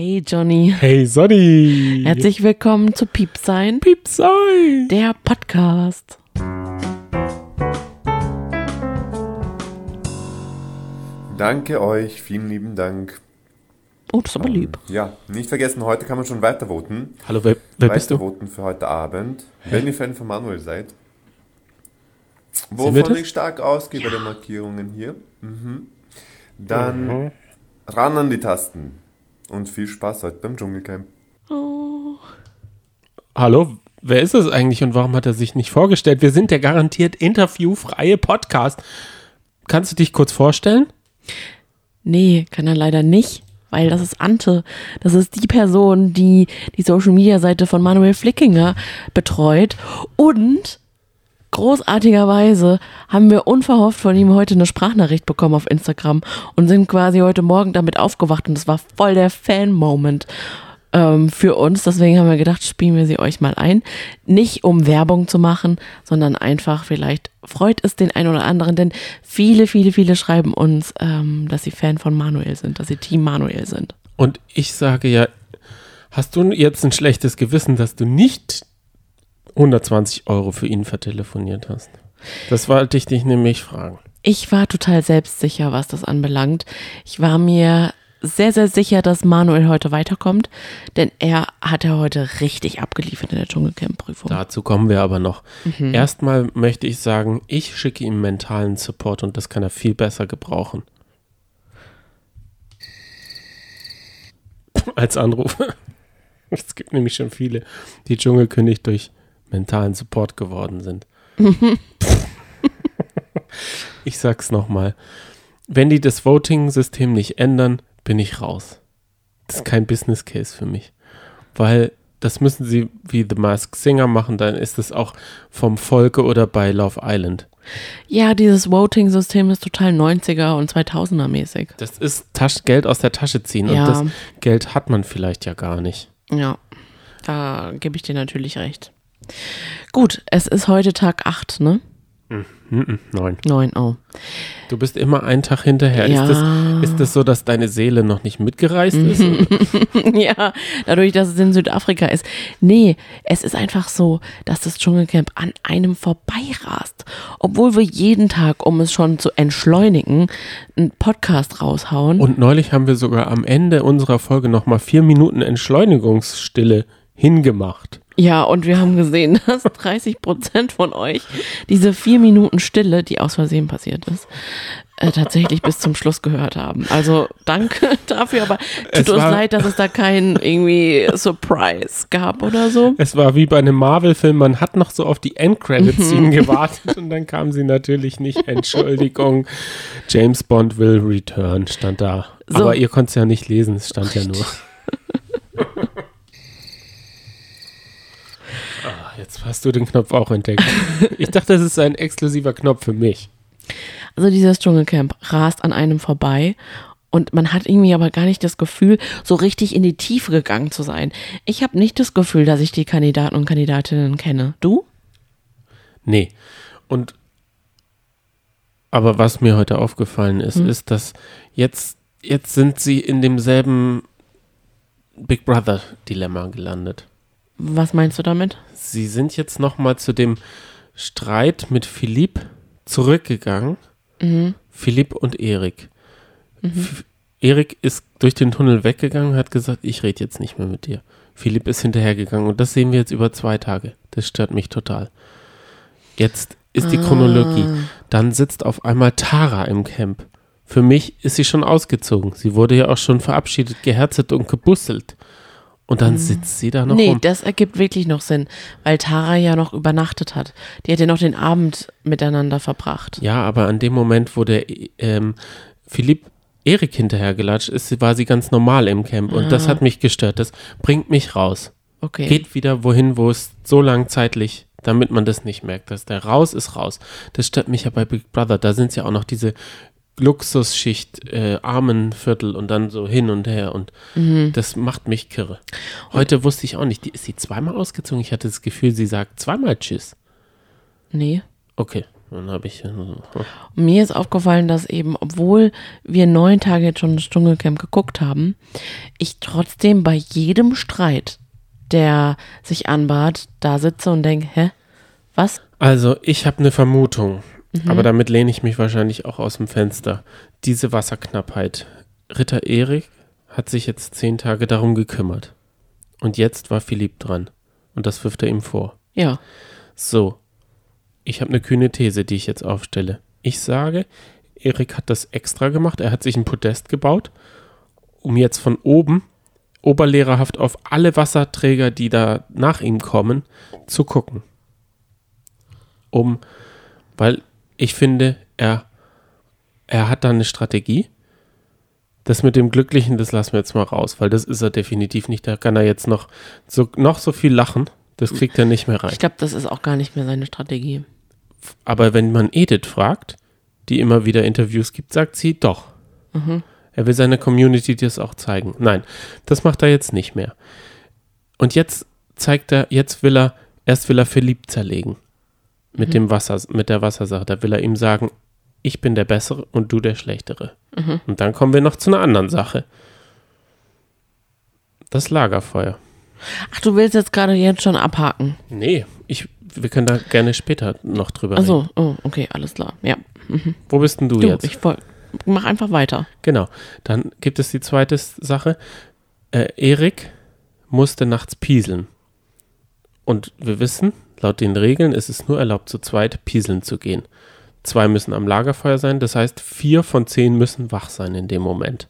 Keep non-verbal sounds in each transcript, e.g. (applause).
Hey Johnny. Hey Sonny. Herzlich willkommen zu Piepsein, Piepsein. der Podcast. Danke euch, vielen lieben Dank. Oh, das ist aber lieb. Ja, nicht vergessen, heute kann man schon weitervoten. Hallo, wer, wer bist du? Weitervoten für heute Abend, wenn ihr Fan von Manuel seid. Wovon ich stark ausgehe bei den Markierungen hier. Mhm. Dann ran an die Tasten. Und viel Spaß heute beim Dschungelcamp. Hallo, wer ist es eigentlich und warum hat er sich nicht vorgestellt? Wir sind der garantiert interviewfreie Podcast. Kannst du dich kurz vorstellen? Nee, kann er leider nicht, weil das ist Ante. Das ist die Person, die die Social Media Seite von Manuel Flickinger betreut. Und großartigerweise haben wir unverhofft von ihm heute eine Sprachnachricht bekommen auf Instagram und sind quasi heute Morgen damit aufgewacht und es war voll der Fan-Moment ähm, für uns. Deswegen haben wir gedacht, spielen wir sie euch mal ein. Nicht um Werbung zu machen, sondern einfach vielleicht freut es den einen oder anderen, denn viele, viele, viele schreiben uns, ähm, dass sie Fan von Manuel sind, dass sie Team Manuel sind. Und ich sage ja, hast du jetzt ein schlechtes Gewissen, dass du nicht 120 Euro für ihn vertelefoniert hast? Das wollte ich dich nämlich fragen. Ich war total selbstsicher, was das anbelangt. Ich war mir sehr, sehr sicher, dass Manuel heute weiterkommt, denn er hat ja heute richtig abgeliefert in der Dschungelcamp-Prüfung. Dazu kommen wir aber noch. Erstmal möchte ich sagen, ich schicke ihm mentalen Support und das kann er viel besser gebrauchen. Als Anruf. (laughs) Es gibt nämlich schon viele, die Dschungelkönig durch mentalen Support geworden sind. (laughs) ich sag's nochmal. Wenn die das Voting-System nicht ändern, bin ich raus. Das ist kein Business Case für mich. Weil das müssen sie wie The Masked Singer machen, dann ist es auch vom Volke oder bei Love Island. Ja, dieses Voting-System ist total 90er und 2000er mäßig. Das ist Tasch Geld aus der Tasche ziehen Ja. und das Geld hat man vielleicht ja gar nicht. Ja, da gebe ich dir natürlich recht. Gut, es ist heute Tag 8, ne? Mhm, nein. 9, oh. Du bist immer einen Tag hinterher. Ja. Ist, das, ist das so, dass deine Seele noch nicht mitgereist ist? (laughs) ja, dadurch, dass es in Südafrika ist. Nee, es ist einfach so, dass das Dschungelcamp an einem vorbeirast. Obwohl wir jeden Tag, um es schon zu entschleunigen, einen Podcast raushauen. Und neulich haben wir sogar am Ende unserer Folge nochmal vier Minuten Entschleunigungsstille hingemacht. Ja, und wir haben gesehen, (laughs) dass 30 Prozent von euch diese vier Minuten Stille, die aus Versehen passiert ist, äh, tatsächlich bis zum Schluss gehört haben. Also danke (laughs) dafür, aber Es tut uns war- leid, dass es da keinen irgendwie Surprise gab oder so. Es war wie bei einem Marvel-Film, man hat noch so auf die Endcredit-Scene gewartet und dann kam sie natürlich nicht. Entschuldigung, James Bond will return, stand da. So. Aber ihr konnt es ja nicht lesen, es stand ja nur. Ah, jetzt hast du den Knopf auch entdeckt. (laughs) Ich dachte, das ist ein exklusiver Knopf für mich. Also dieses Dschungelcamp rast an einem vorbei und man hat irgendwie aber gar nicht das Gefühl, so richtig in die Tiefe gegangen zu sein. Ich habe nicht das Gefühl, dass ich die Kandidaten und Kandidatinnen kenne. Du? Nee. Und aber was mir heute aufgefallen ist, ist, dass jetzt, jetzt sind sie in demselben Big Brother Dilemma gelandet. Was meinst du damit? Sie sind jetzt noch mal zu dem Streit mit Philipp zurückgegangen. Philipp und Erik. F- Erik ist durch den Tunnel weggegangen, hat gesagt, ich rede jetzt nicht mehr mit dir. Philipp ist hinterhergegangen und das sehen wir jetzt über zwei Tage. Das stört mich total. Jetzt ist die Chronologie. Dann sitzt auf einmal Tara im Camp. Für mich ist sie schon ausgezogen. Sie wurde ja auch schon verabschiedet, geherzet und gebusselt. Und dann sitzt sie da noch nee, rum. das ergibt wirklich noch Sinn, weil Tara ja noch übernachtet hat. Die hat ja noch den Abend miteinander verbracht. Ja, aber an dem Moment, wo der ähm, Philipp Erik hinterhergelatscht ist, war sie ganz normal im Camp. Und das hat mich gestört. Das bringt mich raus. Okay. Geht wieder wohin, wo es so lang zeitlich, damit man das nicht merkt, dass der raus ist raus. Das stört mich ja bei Big Brother. Da sind ja auch noch diese Luxusschicht, äh, Armenviertel und dann so hin und her und das macht mich kirre. Heute wusste ich auch nicht, die, ist sie zweimal ausgezogen? Ich hatte das Gefühl, sie sagt zweimal Tschüss. Nee. Okay, Dann habe ich. Und mir ist aufgefallen, dass eben, obwohl wir neun Tage jetzt schon das Dschungelcamp geguckt haben, ich trotzdem bei jedem Streit, der sich anbahnt, da sitze und denke, hä? Was? Also, ich habe eine Vermutung, aber damit lehne ich mich wahrscheinlich auch aus dem Fenster. Diese Wasserknappheit. Ritter Erik hat sich jetzt zehn Tage darum gekümmert. Und jetzt war Philipp dran. Und das wirft er ihm vor. Ja. So, ich habe eine kühne These, die ich jetzt aufstelle. Ich sage, Erik hat das extra gemacht. Er hat sich ein Podest gebaut, um jetzt von oben oberlehrerhaft auf alle Wasserträger, die da nach ihm kommen, zu gucken. Um, weil ich finde, er, er hat da eine Strategie. Das mit dem Glücklichen, das lassen wir jetzt mal raus, weil das ist er definitiv nicht. Da kann er jetzt noch so, noch so viel lachen. Das kriegt er nicht mehr rein. Ich glaube, das ist auch gar nicht mehr seine Strategie. Aber wenn man Edith fragt, die immer wieder Interviews gibt, sagt sie doch. Er will seiner Community das auch zeigen. Nein, das macht er jetzt nicht mehr. Und jetzt zeigt er, jetzt will er, erst will er Philipp zerlegen. Mit dem Wasser, mit der Wassersache. Da will er ihm sagen, ich bin der Bessere und du der Schlechtere. Und dann kommen wir noch zu einer anderen Sache. Das Lagerfeuer. Ach, du willst jetzt gerade jetzt schon abhaken. Nee, ich, wir können da gerne später noch drüber reden. Achso, oh, okay, alles klar. Ja. Wo bist denn du, Du, jetzt? ich voll, mach einfach weiter. Genau. Dann gibt es die zweite Sache. Äh, Erik musste nachts pieseln. Und wir wissen, laut den Regeln ist es nur erlaubt, zu zweit pieseln zu gehen. Zwei müssen am Lagerfeuer sein, das heißt, vier von zehn müssen wach sein in dem Moment.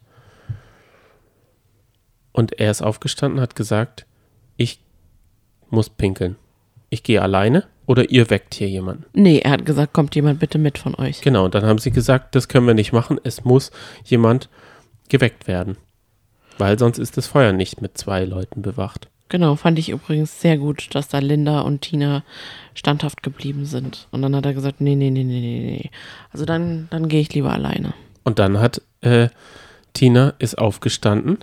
Und er ist aufgestanden, hat gesagt, ich muss pinkeln. Ich gehe alleine oder ihr weckt hier jemanden. Nee, er hat gesagt, kommt jemand bitte mit von euch. Genau, und dann haben sie gesagt, das können wir nicht machen, es muss jemand geweckt werden. Weil sonst ist das Feuer nicht mit zwei Leuten bewacht. Genau, fand ich übrigens sehr gut, dass da Linda und Tina standhaft geblieben sind. Und dann hat er gesagt, nee, nee, nee, nee, nee, nee. Also dann, dann gehe ich lieber alleine. Und dann hat äh, Tina ist aufgestanden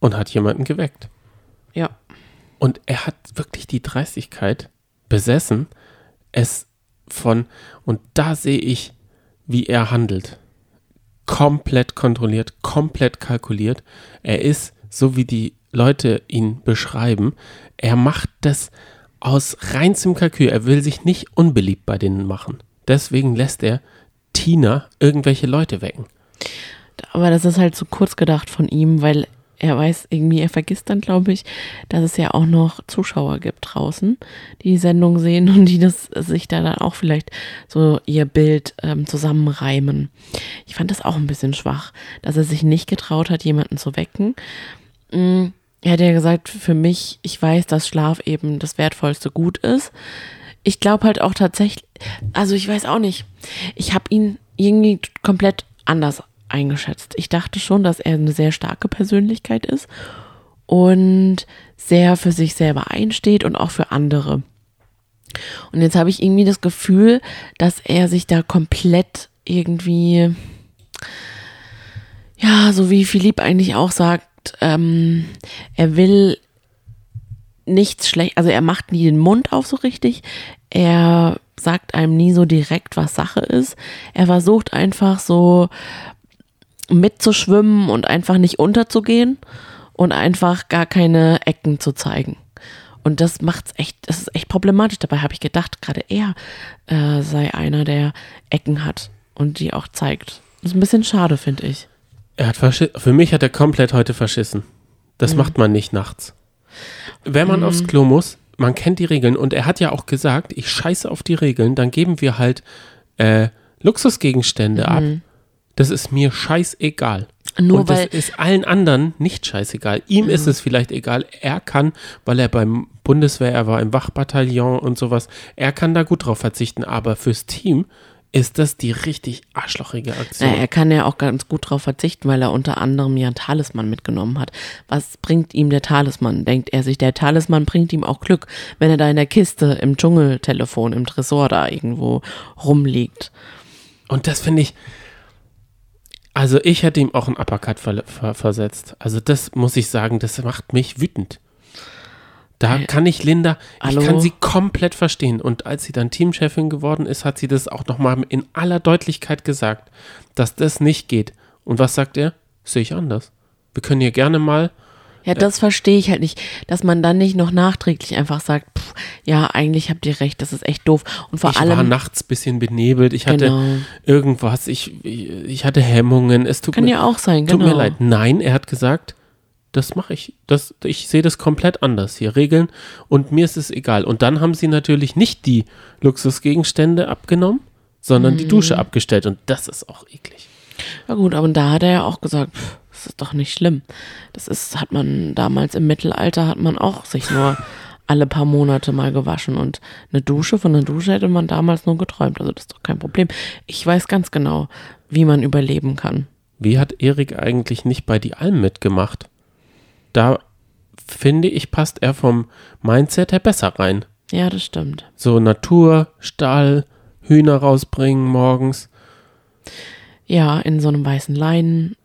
und hat jemanden geweckt. Ja. Und er hat wirklich die Dreistigkeit besessen, es von, und da sehe ich, wie er handelt. Komplett kontrolliert, komplett kalkuliert. Er ist, so wie die Leute ihn beschreiben, er macht das aus reinstem Kalkül. Er will sich nicht unbeliebt bei denen machen. Deswegen lässt er Tina irgendwelche Leute wecken. Aber das ist halt zu kurz gedacht von ihm, weil er weiß irgendwie, er vergisst dann, glaube ich, dass es ja auch noch Zuschauer gibt draußen, die die Sendung sehen und die das sich da dann auch vielleicht so ihr Bild ähm, zusammenreimen. Ich fand das auch ein bisschen schwach, dass er sich nicht getraut hat, jemanden zu wecken. Mm, Er hat ja gesagt, für mich, ich weiß, dass Schlaf eben das wertvollste Gut ist. Ich glaube halt auch tatsächlich, also ich weiß auch nicht, ich habe ihn irgendwie komplett anders eingeschätzt. Ich dachte schon, dass er eine sehr starke Persönlichkeit ist und sehr für sich selber einsteht und auch für andere. Und jetzt habe ich irgendwie das Gefühl, dass er sich da komplett irgendwie, ja, so wie Philipp eigentlich auch sagt, ähm, er will nichts schlecht, also er macht nie den Mund auf so richtig. Er sagt einem nie so direkt, was Sache ist. Er versucht einfach so mitzuschwimmen und einfach nicht unterzugehen und einfach gar keine Ecken zu zeigen. Und das macht's echt, das ist echt problematisch. Dabei habe ich gedacht, gerade er äh, sei einer, der Ecken hat und die auch zeigt. Das ist ein bisschen schade, finde ich. Er hat für mich hat er komplett heute verschissen. Das macht man nicht nachts. Wenn man aufs Klo muss, man kennt die Regeln und er hat ja auch gesagt, ich scheiße auf die Regeln, dann geben wir halt äh, Luxusgegenstände ab. Das ist mir scheißegal. Nur und weil- das ist allen anderen nicht scheißegal. Ihm ist es vielleicht egal. Er kann, weil er beim Bundeswehr, er war im Wachbataillon und sowas, er kann da gut drauf verzichten. Aber fürs Team ist das die richtig arschlochige Aktion. Na, er kann ja auch ganz gut darauf verzichten, weil er unter anderem ja einen Talisman mitgenommen hat. Was bringt ihm der Talisman? Denkt er sich, der Talisman bringt ihm auch Glück, wenn er da in der Kiste im Dschungeltelefon, im Tresor da irgendwo rumliegt. Und das finde ich, also ich hätte ihm auch einen Uppercut ver ver versetzt. Also das muss ich sagen, das macht mich wütend. Da Äh, kann ich Linda, hallo? ich kann sie komplett verstehen. Und als sie dann Teamchefin geworden ist, hat sie das auch nochmal in aller Deutlichkeit gesagt, dass das nicht geht. Und was sagt er? Sehe ich anders. Wir können hier gerne mal, Ja, das verstehe ich halt nicht, dass man dann nicht noch nachträglich einfach sagt, pff, ja, eigentlich habt ihr recht, das ist echt doof. Und vor ich war allem, nachts ein bisschen benebelt, ich hatte Genau. irgendwas, ich, ich hatte Hemmungen, es tut kann mir, ja auch sein, tut genau. mir leid. Nein, er hat gesagt, das mache ich. Das, ich sehe das komplett anders hier. Regeln und mir ist es egal. Und dann haben sie natürlich nicht die Luxusgegenstände abgenommen, sondern Mhm. die Dusche abgestellt. Und das ist auch eklig. Ja gut, aber da hat er ja auch gesagt, pff, das ist doch nicht schlimm. Das ist, hat man damals im Mittelalter, hat man auch sich nur (laughs) alle paar Monate mal gewaschen und eine Dusche, von einer Dusche hätte man damals nur geträumt. Also das ist doch kein Problem. Ich weiß ganz genau, wie man überleben kann. Wie hat Erik eigentlich nicht bei die Alm mitgemacht? Da finde ich, passt er vom Mindset her besser rein. Ja, das stimmt. So Natur, Stall, Hühner rausbringen morgens, Ja, in so einem weißen Leinen.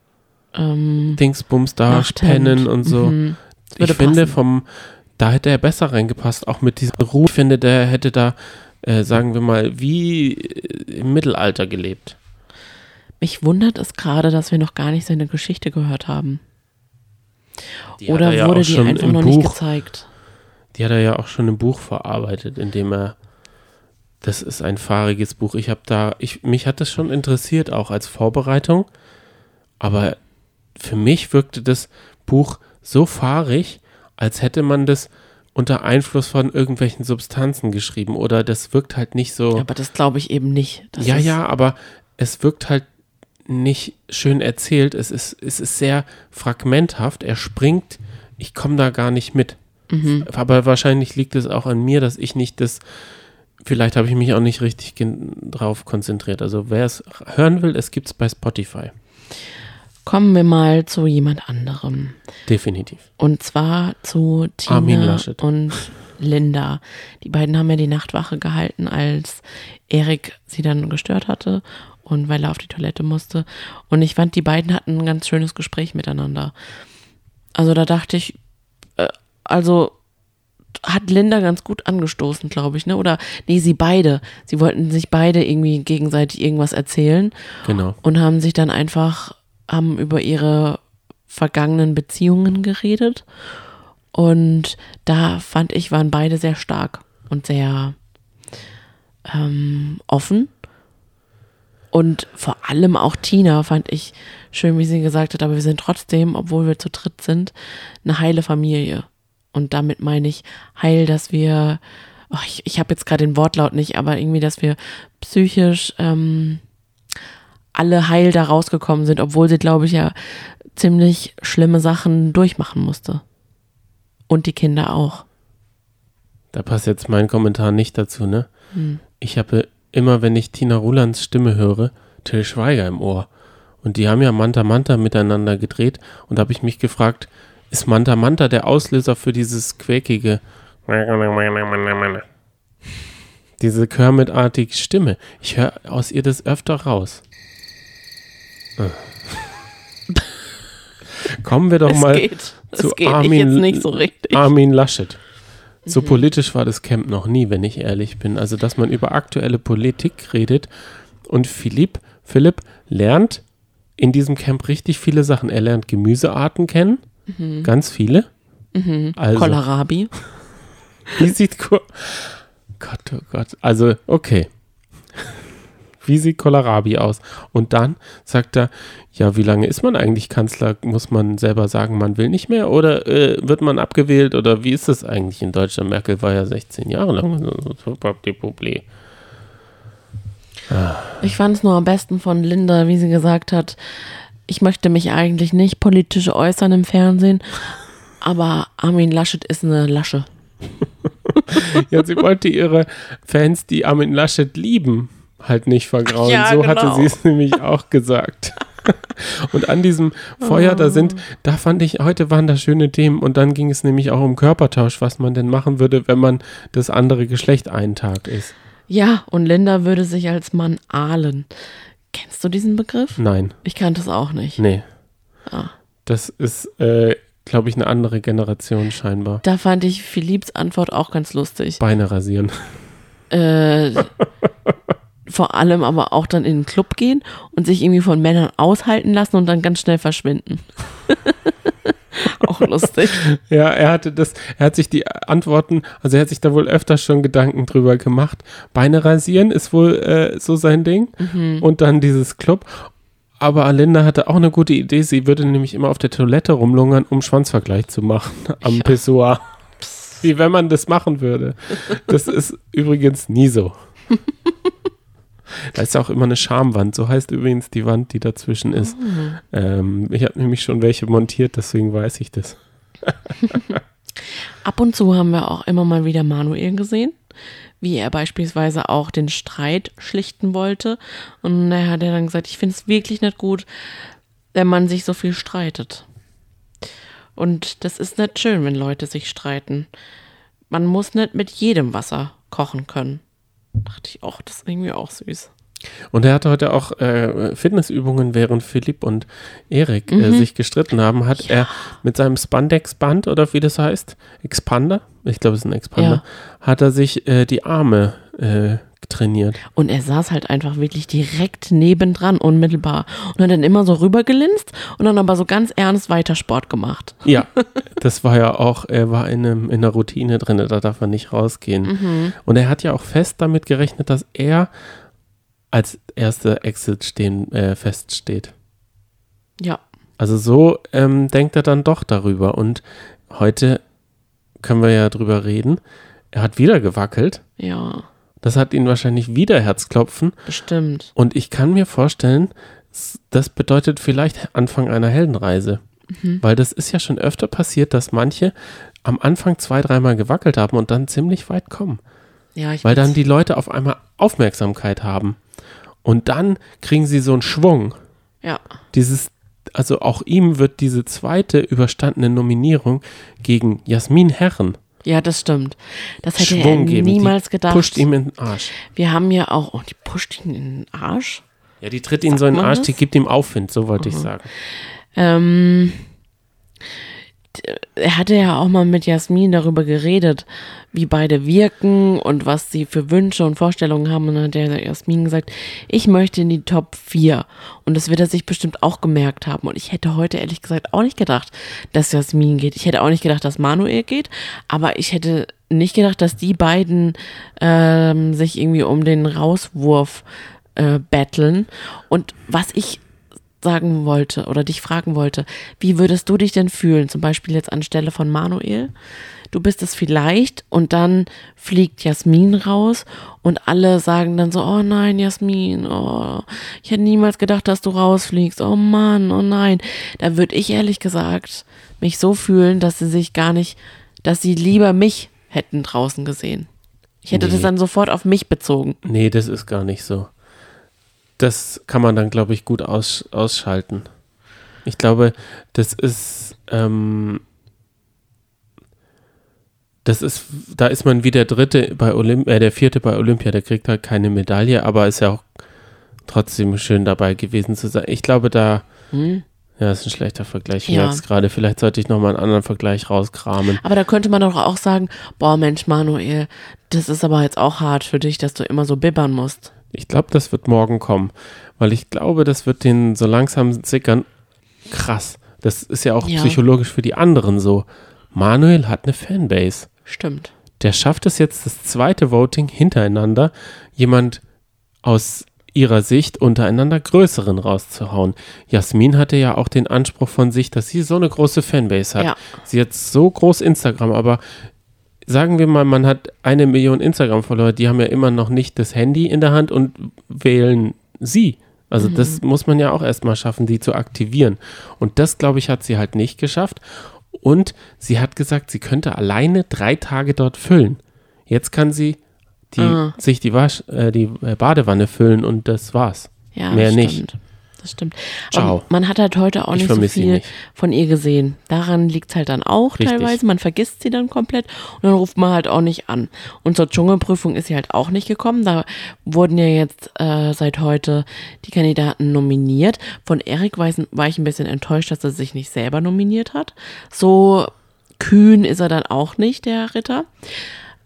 Ähm, Dingsbums da, pennen und so. mhm. Ich finde, passen. vom, da hätte er besser reingepasst, auch mit diesem Ruhe. Ich finde, der hätte da, äh, sagen wir mal, wie äh, im Mittelalter gelebt. Mich wundert es gerade, dass wir noch gar nicht seine Geschichte gehört haben. Die Oder er ja wurde die schon einfach noch nicht Buch, gezeigt? Die hat er ja auch schon im Buch verarbeitet, indem er, das ist ein fahriges Buch. Ich habe da, ich, mich hat das schon interessiert, auch als Vorbereitung. Aber für mich wirkte das Buch so fahrig, als hätte man das unter Einfluss von irgendwelchen Substanzen geschrieben. Oder das wirkt halt nicht so. Aber das glaube ich eben nicht. Das ja, ja, aber es wirkt halt nicht schön erzählt. Es ist, es ist sehr fragmenthaft. Er springt. Ich komme da gar nicht mit. Mhm. Aber wahrscheinlich liegt es auch an mir, dass ich nicht das. Vielleicht habe ich mich auch nicht richtig drauf konzentriert. Also wer es hören will, es gibt es bei Spotify. Kommen wir mal zu jemand anderem. Definitiv. Und zwar zu Armin Tina Laschet. und Linda. Die beiden haben ja die Nachtwache gehalten, als Erik sie dann gestört hatte und weil er auf die Toilette musste. Und ich fand, die beiden hatten ein ganz schönes Gespräch miteinander. Also da dachte ich, äh, also hat Linda ganz gut angestoßen, glaube ich, ne? Oder nee, sie beide. Sie wollten sich beide irgendwie gegenseitig irgendwas erzählen Genau. und haben sich dann einfach haben über ihre vergangenen Beziehungen geredet und da fand ich waren beide sehr stark und sehr ähm, offen und vor allem auch Tina fand ich schön, wie sie gesagt hat, aber wir sind trotzdem, obwohl wir zu dritt sind, eine heile Familie und damit meine ich heil, dass wir oh, ich, ich habe jetzt gerade den Wortlaut nicht, aber irgendwie, dass wir psychisch ähm, alle heil da rausgekommen sind, obwohl sie, glaube ich, ja ziemlich schlimme Sachen durchmachen musste. Und die Kinder auch. Da passt jetzt mein Kommentar nicht dazu, ne? Hm. Ich habe immer, wenn ich Tina Rulands Stimme höre, Till Schweiger im Ohr. Und die haben ja Manta Manta miteinander gedreht. Und da habe ich mich gefragt, ist Manta Manta der Auslöser für dieses quäkige, diese Kermit-artige Stimme? Ich höre aus ihr das öfter raus. (laughs) Kommen wir doch mal geht. Zu Es geht Armin, jetzt nicht so richtig. Armin Laschet. So politisch war das Camp noch nie, wenn ich ehrlich bin. Also, dass man über aktuelle Politik redet und Philipp, Philipp lernt in diesem Camp richtig viele Sachen. Er lernt Gemüsearten kennen, ganz viele. Also, Kohlrabi. (laughs) wie sieht Gott, oh Gott. Also, okay. Wie sieht Kohlrabi aus? Und dann sagt er, ja, wie lange ist man eigentlich Kanzler? Muss man selber sagen, man will nicht mehr? Oder äh, wird man abgewählt? Oder wie ist das eigentlich in Deutschland? Merkel war ja 16 Jahre lang. Problem. Ich fand es nur am besten von Linda, wie sie gesagt hat, ich möchte mich eigentlich nicht politisch äußern im Fernsehen, aber Armin Laschet ist eine Lasche. (laughs) Ja, sie wollte ihre Fans, die Armin Laschet lieben, halt nicht vergrauen. Ja, so hatte genau. sie es (laughs) nämlich auch gesagt. (laughs) Und an diesem Feuer, da sind, da fand ich, heute waren da schöne Themen und dann ging es nämlich auch um Körpertausch, was man denn machen würde, wenn man das andere Geschlecht einen Tag ist. Ja, und Linda würde sich als Mann ahlen. Kennst du diesen Begriff? Nein, Ich kannte es auch nicht. nee. Ah. Das ist, äh, glaube ich, eine andere Generation scheinbar. Da fand ich Philipps Antwort auch ganz lustig. Beine rasieren. Äh, (laughs) vor allem aber auch dann in den Club gehen und sich irgendwie von Männern aushalten lassen und dann ganz schnell verschwinden. (laughs) auch lustig. Ja, er hatte das, er hat sich die Antworten, also er hat sich da wohl öfter schon Gedanken drüber gemacht. Beine rasieren ist wohl äh, so sein Ding. Und dann dieses Club. Aber Alinda hatte auch eine gute Idee. Sie würde nämlich immer auf der Toilette rumlungern, um Schwanzvergleich zu machen (laughs) am Ja. Pissoir. Wie wenn man das machen würde. Das ist übrigens nie so. (laughs) Da ist auch immer eine Schamwand. So heißt übrigens die Wand, die dazwischen ist. Ähm, ich habe nämlich schon welche montiert, deswegen weiß ich das. Ab und zu haben wir auch immer mal wieder Manuel gesehen, wie er beispielsweise auch den Streit schlichten wollte. Und er hat ja dann gesagt, ich finde es wirklich nicht gut, wenn man sich so viel streitet. Und das ist nicht schön, wenn Leute sich streiten. Man muss nicht mit jedem Wasser kochen können. Dachte ich auch, das ist irgendwie auch süß. Und er hatte heute auch äh, Fitnessübungen, während Philipp und Erik Mhm. äh, sich gestritten haben, hat er mit seinem Spandex-Band oder wie das heißt, Expander, ich glaube es ist ein Expander, hat er sich äh, die Arme äh, trainiert. Und er saß halt einfach wirklich direkt nebendran, unmittelbar. Und hat dann immer so rübergelinst und dann aber so ganz ernst weiter Sport gemacht. Ja, (laughs) das war ja auch, er war in, einem, in einer Routine drin, da darf er nicht rausgehen. Mhm. Und er hat ja auch fest damit gerechnet, dass er als erster Exit stehen, äh, feststeht. Ja. Also so ähm, denkt er dann doch darüber. Und heute können wir ja drüber reden. Er hat wieder gewackelt. Ja, Das hat ihn wahrscheinlich wieder Herzklopfen. bestimmt. Und ich kann mir vorstellen, das bedeutet vielleicht Anfang einer Heldenreise. Weil das ist ja schon öfter passiert, dass manche am Anfang zwei, dreimal gewackelt haben und dann ziemlich weit kommen. Ja, ich Weil dann die Leute auf einmal Aufmerksamkeit haben. Und dann kriegen sie so einen Schwung. Ja, Dieses, also auch ihm wird diese zweite überstandene Nominierung gegen Jasmin Herren ja, das stimmt. Das hätte Schwung er geben. niemals die gedacht. Pusht ihm in den Arsch. Wir haben ja auch, oh, die pusht ihn in den Arsch. Ja, die tritt ihn so in den Arsch, das? die gibt ihm Aufwind, so wollte ich sagen. Ähm, er hatte ja auch mal mit Jasmin darüber geredet, wie beide wirken und was sie für Wünsche und Vorstellungen haben. Und dann hat der Jasmin gesagt, ich möchte in die Top 4. Und das wird er sich bestimmt auch gemerkt haben. Und ich hätte heute ehrlich gesagt auch nicht gedacht, dass Jasmin geht. Ich hätte auch nicht gedacht, dass Manuel geht. Aber ich hätte nicht gedacht, dass die beiden ähm, sich irgendwie um den Rauswurf äh, betteln. Und was ich sagen wollte oder dich fragen wollte, wie würdest du dich denn fühlen, zum Beispiel jetzt anstelle von Manuel? Du bist es vielleicht und dann fliegt Jasmin raus und alle sagen dann so, oh nein, Jasmin, oh, ich hätte niemals gedacht, dass du rausfliegst, oh Mann, oh nein. Da würde ich ehrlich gesagt mich so fühlen, dass sie sich gar nicht, dass sie lieber mich hätten draußen gesehen. Ich hätte das Nee. dann sofort auf mich bezogen. Nee, das ist gar nicht so. Das kann man dann, glaube ich, gut aus, ausschalten. Ich glaube, das ist, ähm, das ist, da ist man wie der dritte bei Olymp äh, der vierte bei Olympia, der kriegt halt keine Medaille, aber ist ja auch trotzdem schön dabei gewesen zu sein. Ich glaube, da, Hm? ja, ist ein schlechter Vergleich. Ich Ja. merke es gerade. Vielleicht sollte ich nochmal einen anderen Vergleich rauskramen. Aber da könnte man doch auch sagen, boah Mensch, Manuel, das ist aber jetzt auch hart für dich, dass du immer so bibbern musst. Ich glaube, das wird morgen kommen, weil ich glaube, das wird den so langsam sickern. Krass. Das ist ja auch Ja. psychologisch für die anderen so. Manuel hat eine Fanbase. Stimmt. Der schafft es jetzt, das zweite Voting hintereinander, jemand aus ihrer Sicht untereinander größeren rauszuhauen. Jasmin hatte ja auch den Anspruch von sich, dass sie so eine große Fanbase hat. Ja. Sie hat so groß Instagram, aber sagen wir mal, man hat eine Million Instagram-Follower, die haben ja immer noch nicht das Handy in der Hand und wählen sie. Also das muss man ja auch erstmal schaffen, die zu aktivieren. Und das, glaube ich, hat sie halt nicht geschafft. Und sie hat gesagt, sie könnte alleine drei Tage dort füllen. Jetzt kann sie die, Ah. sich die, Wasch, äh, die äh, Badewanne füllen und das war's. Ja, Mehr stimmt. nicht. Das stimmt. Ciao. Aber man hat halt heute auch Ich nicht so viel nicht. von ihr gesehen. Daran liegt es halt dann auch Richtig. teilweise. Man vergisst sie dann komplett und dann ruft man halt auch nicht an. Und zur Dschungelprüfung ist sie halt auch nicht gekommen. Da wurden ja jetzt äh, seit heute die Kandidaten nominiert. Von Erik war ich ein bisschen enttäuscht, dass er sich nicht selber nominiert hat. So kühn ist er dann auch nicht, der Ritter.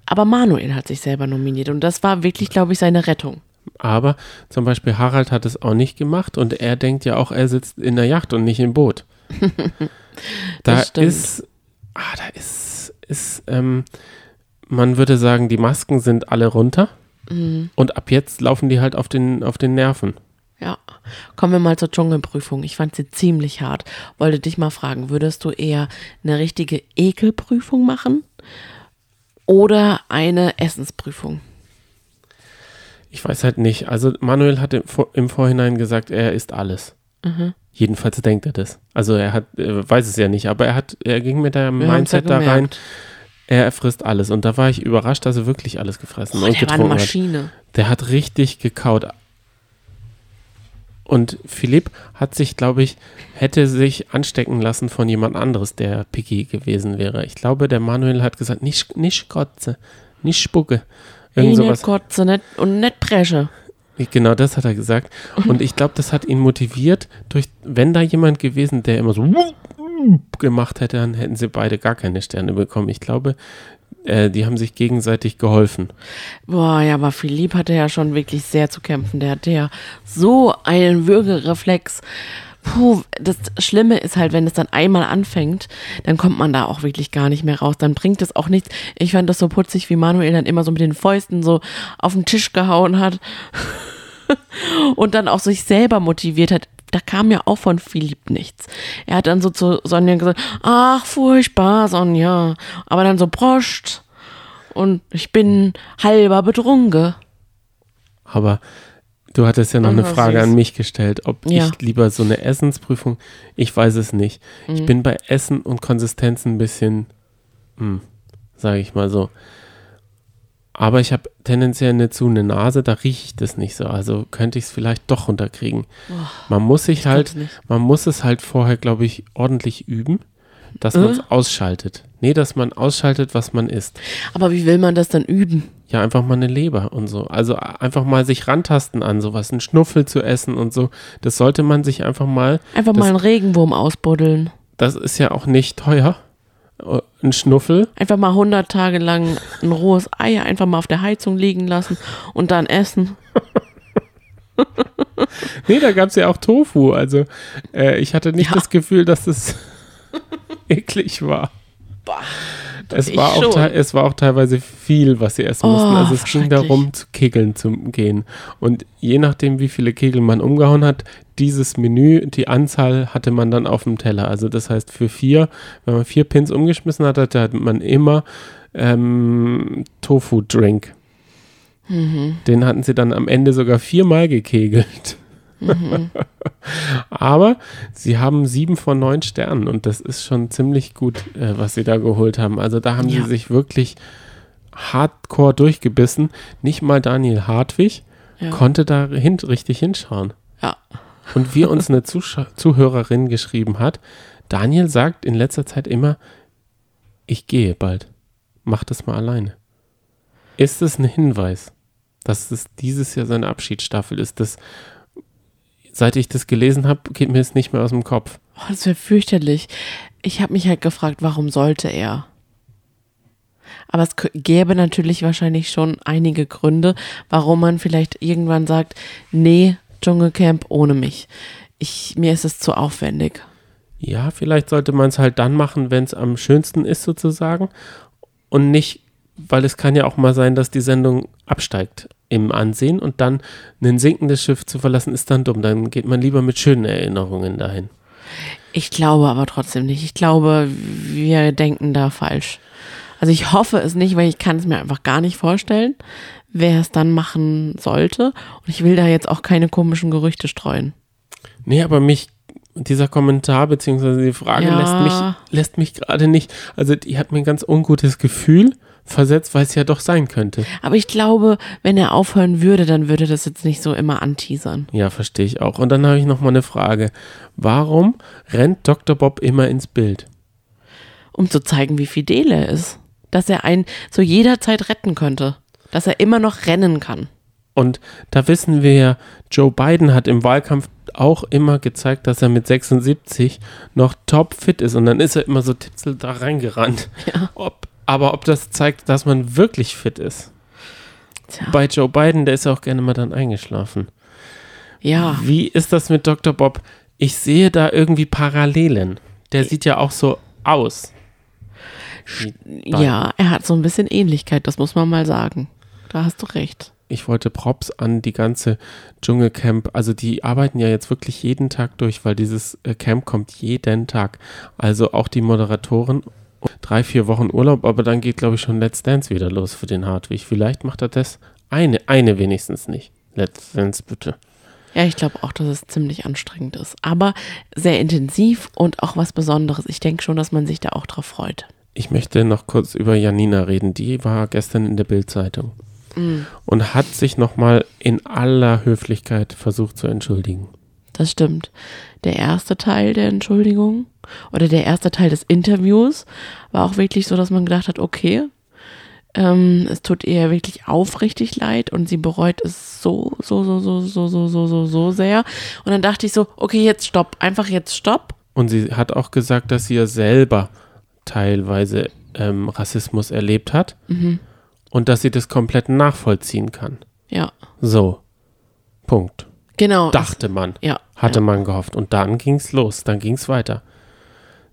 Aber Manuel hat sich selber nominiert und das war wirklich, glaube ich, seine Rettung. Aber zum Beispiel Harald hat es auch nicht gemacht und er denkt ja auch, er sitzt in der Yacht und nicht im Boot. (laughs) da stimmt. ist, ah, da ist, ist, ähm, man würde sagen, die Masken sind alle runter Mhm. und ab jetzt laufen die halt auf den, auf den Nerven. Ja, kommen wir mal zur Dschungelprüfung. Ich fand sie ziemlich hart. Wollte dich mal fragen, würdest du eher eine richtige Ekelprüfung machen oder eine Essensprüfung? Ich weiß halt nicht. Also Manuel hat im, im Vorhinein gesagt, er isst alles. Mhm. Jedenfalls denkt er das. Also er hat, er weiß es ja nicht, aber er hat, er ging mit der Wir haben's ja Mindset da rein, er frisst alles. Und da war ich überrascht, dass er wirklich alles gefressen Boah, und der war eine getrunken hat. Maschine. Der hat richtig gekaut. Und Philipp hat sich, glaube ich, hätte sich anstecken lassen von jemand anderes, der picky gewesen wäre. Ich glaube, der Manuel hat gesagt, nicht, nicht kotze, nicht spucke. Irgend Nicht sowas. kotze nicht, und nicht presche. Genau das hat er gesagt. Und ich glaube, das hat ihn motiviert, durch, wenn da jemand gewesen, der immer so gemacht hätte, dann hätten sie beide gar keine Sterne bekommen. Ich glaube, äh, die haben sich gegenseitig geholfen. Boah, ja, aber Philipp hatte ja schon wirklich sehr zu kämpfen. Der hatte ja so einen Würgereflex. Puh, das Schlimme ist halt, wenn es dann einmal anfängt, dann kommt man da auch wirklich gar nicht mehr raus. Dann bringt es auch nichts. Ich fand das so putzig, wie Manuel dann immer so mit den Fäusten so auf den Tisch gehauen hat (laughs) und dann auch sich selber motiviert hat. Da kam ja auch von Philipp nichts. Er hat dann so zu Sonja gesagt, ach, furchtbar, Sonja. Aber dann so proscht und ich bin halber betrunken. Aber du hattest ja noch eine Frage süß. an mich gestellt, ob Ja. ich lieber so eine Essensprüfung, ich weiß es nicht. Mhm. Ich bin bei Essen und Konsistenz ein bisschen, hm, sage ich mal so. Aber ich habe tendenziell eine zu eine Nase, da rieche ich das nicht so. Also könnte ich es vielleicht doch runterkriegen. Man muss sich halt, man muss es halt vorher, glaube ich, ordentlich üben, dass Äh? man es ausschaltet. Nee, dass man ausschaltet, was man isst. Aber wie will man das dann üben? Ja, einfach mal eine Leber und so. Also einfach mal sich rantasten an sowas, einen Schnuffel zu essen und so. Das sollte man sich einfach mal, Einfach Das- mal einen Regenwurm ausbuddeln. das ist ja auch nicht teuer. Äh, Ein Schnuffel. Einfach mal 100 Tage lang ein rohes Ei einfach mal auf der Heizung liegen lassen und dann essen. (laughs) Nee, da gab es ja auch Tofu. Also äh, ich hatte nicht Ja. das Gefühl, dass es (laughs) eklig war. Es war, auch es war auch teilweise viel, was sie essen Oh, mussten. Also es ging darum, zu kegeln zu gehen. Und je nachdem, wie viele Kegel man umgehauen hat, dieses Menü, die Anzahl hatte man dann auf dem Teller. Also das heißt, für vier, wenn man vier Pins umgeschmissen hat, hatte man immer ähm, Tofu-Drink. Mhm. Den hatten sie dann am Ende sogar viermal gekegelt. Mhm. (laughs) Aber sie haben sieben von neun Sternen und das ist schon ziemlich gut, äh, was sie da geholt haben. Also da haben Ja. sie sich wirklich hardcore durchgebissen. Nicht mal Daniel Hartwig Ja. konnte da hin, richtig hinschauen. Ja. Und wie uns eine Zuschau Zuhörerin geschrieben hat, Daniel sagt in letzter Zeit immer, ich gehe bald. Mach das mal alleine. Ist es ein Hinweis, dass es dieses Jahr seine Abschiedsstaffel ist? Das, seit ich das gelesen habe, geht mir es nicht mehr aus dem Kopf. Oh, das wäre fürchterlich. Ich habe mich halt gefragt, warum sollte er? Aber es gäbe natürlich wahrscheinlich schon einige Gründe, warum man vielleicht irgendwann sagt, nee, Dschungelcamp ohne mich. Ich, mir ist es zu aufwendig. Ja, vielleicht sollte man es halt dann machen, wenn es am schönsten ist sozusagen und nicht, weil es kann ja auch mal sein, dass die Sendung absteigt im Ansehen und dann ein sinkendes Schiff zu verlassen ist dann dumm. Dann geht man lieber mit schönen Erinnerungen dahin. Ich glaube aber trotzdem nicht. Ich glaube, wir denken da falsch. Also ich hoffe es nicht, weil ich kann es mir einfach gar nicht vorstellen, wer es dann machen sollte. Und ich will da jetzt auch keine komischen Gerüchte streuen. Nee, aber mich, dieser Kommentar beziehungsweise die Frage Ja. lässt mich, lässt mich gerade nicht, also die hat mir ein ganz ungutes Gefühl versetzt, weil es ja doch sein könnte. Aber ich glaube, wenn er aufhören würde, dann würde das jetzt nicht so immer anteasern. Ja, verstehe ich auch. Und dann habe ich noch mal eine Frage. Warum rennt Dr. Bob immer ins Bild? Um zu zeigen, wie fidel er ist. Dass er einen zu jeder Zeit retten könnte. Dass er immer noch rennen kann. Und da wissen wir ja, Joe Biden hat im Wahlkampf auch immer gezeigt, dass er mit 76 noch topfit ist. Und dann ist er immer so tipsel da reingerannt. Ja. Ob, aber ob das zeigt, dass man wirklich fit ist. Tja. Bei Joe Biden, der ist ja auch gerne mal dann eingeschlafen. Ja. Wie ist das mit Dr. Bob? Ich sehe da irgendwie Parallelen. Der sieht ja auch so aus. Ja, er hat so ein bisschen Ähnlichkeit, das muss man mal sagen. Da hast du recht. Ich wollte Props an die ganze Dschungelcamp. Also die arbeiten ja jetzt wirklich jeden Tag durch, weil dieses äh, Camp kommt jeden Tag. Also auch die Moderatoren. Drei, vier Wochen Urlaub, aber dann geht, glaube ich, schon Let's Dance wieder los für den Hartwig. Vielleicht macht er das. Eine, eine wenigstens nicht. Let's Dance, bitte. Ja, ich glaube auch, dass es ziemlich anstrengend ist. Aber sehr intensiv und auch was Besonderes. Ich denke schon, dass man sich da auch drauf freut. Ich möchte noch kurz über Janina reden. Die war gestern in der Bildzeitung und hat sich nochmal in aller Höflichkeit versucht zu entschuldigen. Das stimmt. Der erste Teil der Entschuldigung oder der erste Teil des Interviews war auch wirklich so, dass man gedacht hat, okay, ähm, es tut ihr wirklich aufrichtig leid und sie bereut es so, so, so, so, so, so, so, so, so sehr. Und dann dachte ich so, okay, jetzt stopp, einfach jetzt stopp. Und sie hat auch gesagt, dass sie ja selber teilweise ähm, Rassismus erlebt hat und dass sie das komplett nachvollziehen kann. Ja, So. Punkt. Genau. Dachte man. Ja. Hatte ja. man gehofft. Und dann ging's los, dann ging's weiter.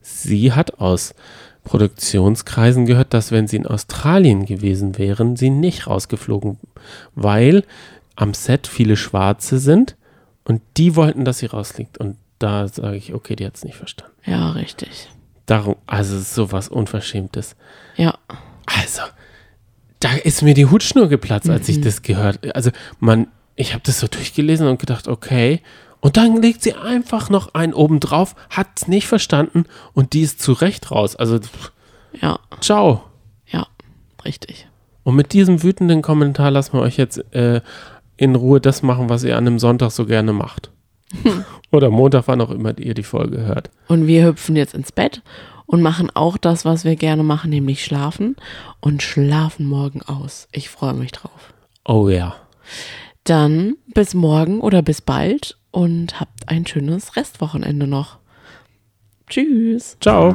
Sie hat aus Produktionskreisen gehört, dass wenn sie in Australien gewesen wären, sie nicht rausgeflogen, weil am Set viele Schwarze sind und die wollten, dass sie rausliegt. Und da sage ich, okay, die hat's nicht verstanden. Ja, richtig. Darum, also es sowas Unverschämtes. Ja. Also, da ist mir die Hutschnur geplatzt, als ich das gehört. Also, man, ich habe das so durchgelesen und gedacht, okay. Und dann legt sie einfach noch einen oben drauf, hat es nicht verstanden und die ist zu Recht raus. Also, Ja, ciao. ja, richtig. Und mit diesem wütenden Kommentar lassen wir euch jetzt äh, in Ruhe das machen, was ihr an einem Sonntag so gerne macht. (laughs) Oder Montag, wann auch immer ihr die Folge hört. Und wir hüpfen jetzt ins Bett und machen auch das, was wir gerne machen, nämlich schlafen und schlafen morgen aus. Ich freue mich drauf. Oh ja. Dann bis morgen oder bis bald und habt ein schönes Restwochenende noch. Tschüss. Ciao.